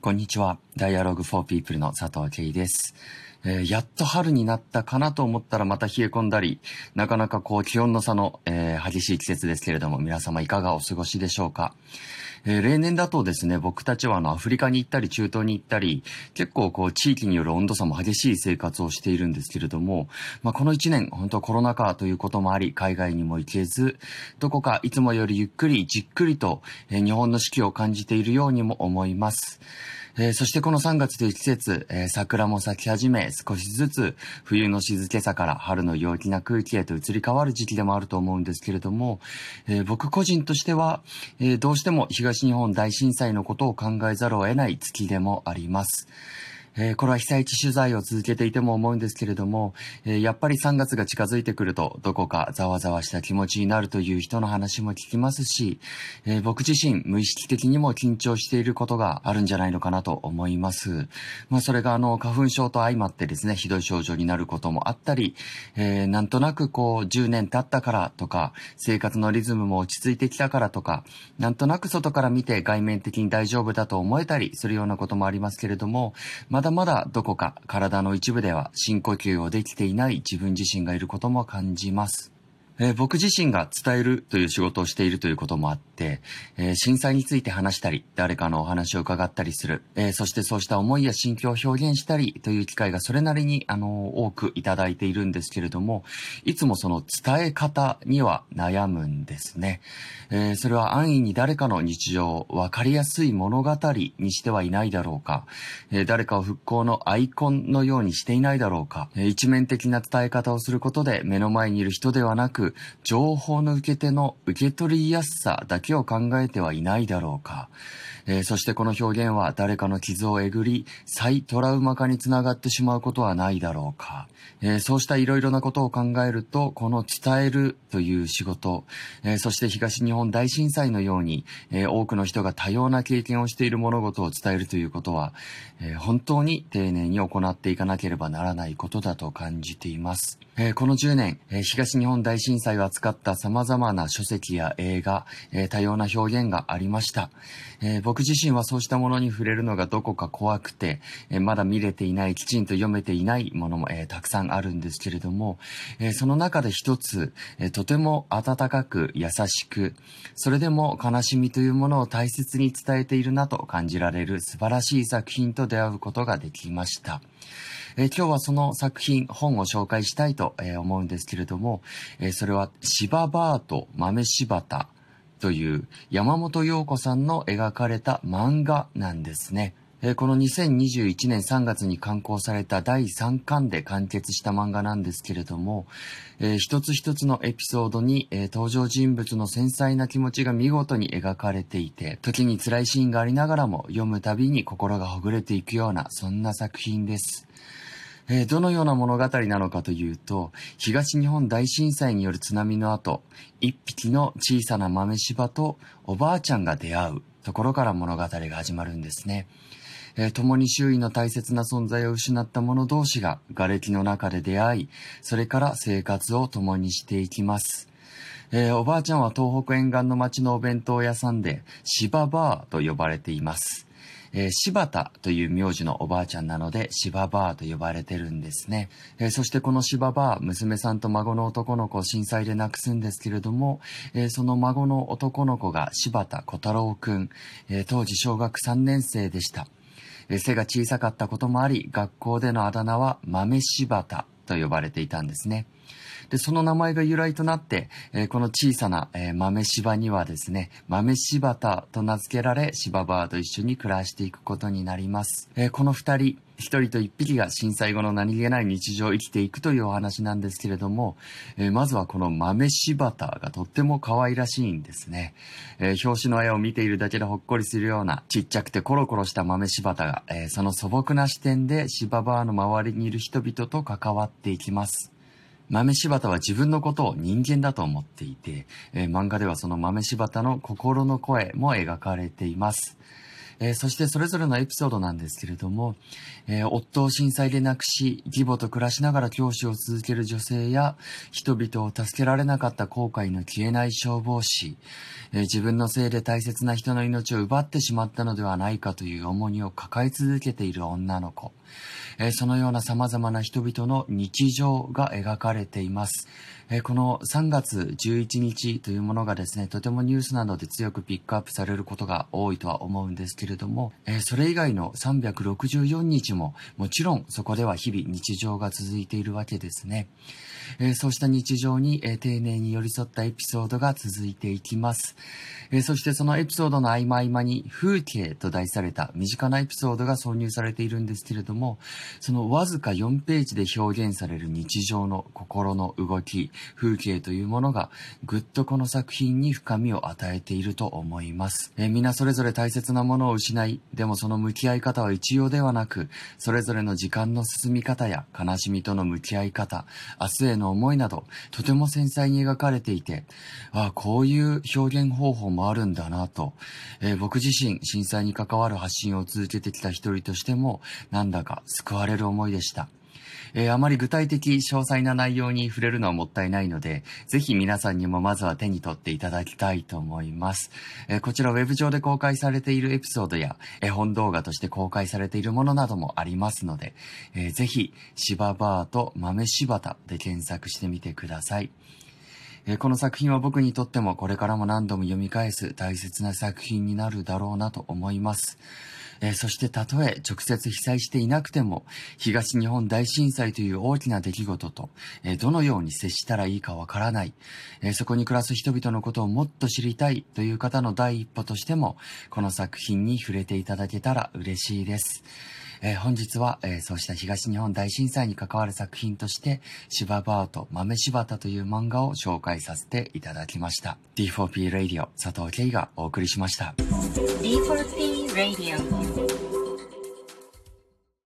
こんにちは。ダイアログフォーピープルの佐藤慶です。えーやっと春になったかなと思ったらまた冷え込んだり、なかなかこう気温の差の、えー激しい季節ですけれども、皆様いかがお過ごしでしょうか。えー例年だとですね、僕たちはあのアフリカに行ったり中東に行ったり、結構こう地域による温度差も激しい生活をしているんですけれども、まあこの一年、本当コロナ禍ということもあり、海外にも行けず、どこかいつもよりゆっくりじっくりと、えー日本の四季を感じているようにも思います。えーそしてこの3月という季節、えー桜も咲き始め、少しずつ冬の静けさから春の陽気な空気へと移り変わる時期でもあると思うんですけれども、えー僕個人としては、えどうしても東日本大震災のことを考えざるを得ない月でもあります。えーこれは被災地取材を続けていても思うんですけれども、えーやっぱり3月が近づいてくると、どこかざわざわした気持ちになるという人の話も聞きますし、えー僕自身無意識的にも緊張していることがあるんじゃないのかなと思います。まあそれがあの花粉症と相まってですね、ひどい症状になることもあったり、えなんとなくこう10年経ったからとか、生活のリズムも落ち着いてきたからとか、なんとなく外から見て外面的に大丈夫だと思えたりするようなこともありますけれども、まだまだどこか体の一部では深呼吸をできていない自分自身がいることも感じます。えー僕自身が伝えるという仕事をしているということもあって、えー震災について話したり、誰かのお話を伺ったりする、えーそしてそうした思いや心境を表現したりという機会がそれなりに、あの多くいただいているんですけれども、いつもその伝え方には悩むんですね。えーそれは安易に誰かの日常を分かりやすい物語にしてはいないだろうか、えー誰かを復興のアイコンのようにしていないだろうか、えー一面的な伝え方をすることで目の前にいる人ではなく、情報の受け手の受け取りやすさだけを考えてはいないだろうか、えーそしてこの表現は誰かの傷をえぐり、再トラウマ化につながってしまうことはないだろうか、えーそうしたいろいろなことを考えると、この伝えるという仕事、えーそして東日本大震災のように、えー多くの人が多様な経験をしている物事を伝えるということは、えー本当に丁寧に行っていかなければならないことだと感じています。えーこの10年、えー東日本大震災を扱った様々な書籍や映画、えー多様な表現がありました、え僕自身はそうしたものに触れるのがどこか怖くて、えまだ見れていない、きちんと読めていないものも、えたくさんあるんですけれども、えその中で一つ、えとても温かく優しく、それでも悲しみというものを大切に伝えているなと感じられる素晴らしい作品と出会うことができました。えー今日はその作品、本を紹介したいと、えー思うんですけれども、えーそれは、芝バート豆柴田という山本洋子さんの描かれた漫画なんですね。えーこの2021年3月に刊行された第3巻で完結した漫画なんですけれども、えー一つ一つのエピソードに、えー登場人物の繊細な気持ちが見事に描かれていて、時に辛いシーンがありながらも読むたびに心がほぐれていくような、そんな作品です。えどのような物語なのかというと、東日本大震災による津波の後、一匹の小さな豆柴とおばあちゃんが出会うところから物語が始まるんですね。えー共に周囲の大切な存在を失った者同士が瓦礫の中で出会い、それから生活を共にしていきます。えーおばあちゃんは東北沿岸の町のお弁当屋さんで、芝バーと呼ばれています。えー柴田という名字のおばあちゃんなので、柴バーと呼ばれてるんですね。えーそしてこの柴バー、娘さんと孫の男の子を震災で亡くすんですけれども、えーその孫の男の子が柴田小太郎くん、え当時小学3年生でした。え背が小さかったこともあり、学校でのあだ名は豆柴田と呼ばれていたんですね。で、その名前が由来となって、えーこの小さな、えー豆柴にはですね、豆柴田と名付けられ、柴バーと一緒に暮らしていくことになります。えーこの二人、一人と一匹が震災後の何気ない日常を生きていくというお話なんですけれども、えーまずはこの豆柴田がとっても可愛らしいんですね。えー表紙の絵を見ているだけでほっこりするようなちっちゃくてコロコロした豆柴田が、えーその素朴な視点で柴バーの周りにいる人々と関わっていきます。豆柴田は自分のことを人間だと思っていて、えー漫画ではその豆柴田の心の声も描かれています。えー、そしてそれぞれのエピソードなんですけれども、えー、夫を震災で亡くし、義母と暮らしながら教師を続ける女性や、人々を助けられなかった後悔の消えない消防士、えー、自分のせいで大切な人の命を奪ってしまったのではないかという重荷を抱え続けている女の子、えそのような様々な人々の日常が描かれています。えこの3月11日というものがですね、とてもニュースなどで強くピックアップされることが多いとは思うんですけれども、れどもえそれ以外の364日ももちろんそこでは日々日常が続いているわけですね。えそうした日常に、え丁寧に寄り添ったエピソードが続いていきます。えそしてそのエピソードの合間合間に風景と題された身近なエピソードが挿入されているんですけれども、そのわずか4ページで表現される日常の心の動き、風景というものがぐっとこの作品に深みを与えていると思います。え皆それぞれ大切なものを失い、でもその向き合い方は一様ではなく、それぞれの時間の進み方や悲しみとの向き合い方、明日への思いなど、とても繊細に描かれていて、ああ、こういう表現方法もあるんだなと、えー、僕自身震災に関わる発信を続けてきた一人としても、なんだか救われる思いでした。えー、あまり具体的、詳細な内容に触れるのはもったいないので、ぜひ皆さんにもまずは手に取っていただきたいと思います。えー、こちらウェブ上で公開されているエピソードや、絵本動画として公開されているものなどもありますので、えー、ぜひ、芝バーと豆柴田で検索してみてください。えこの作品は僕にとってもこれからも何度も読み返す大切な作品になるだろうなと思います。え、そしてたとえ直接被災していなくても、東日本大震災という大きな出来事と、え、どのように接したらいいかわからない、え、そこに暮らす人々のことをもっと知りたいという方の第一歩としても、この作品に触れていただけたら嬉しいです。えー、本日は、えー、そうした東日本大震災に関わる作品として、芝バート豆柴田という漫画を紹介させていただきました。D4P Radio 佐藤慶がお送りしました。D4P Radio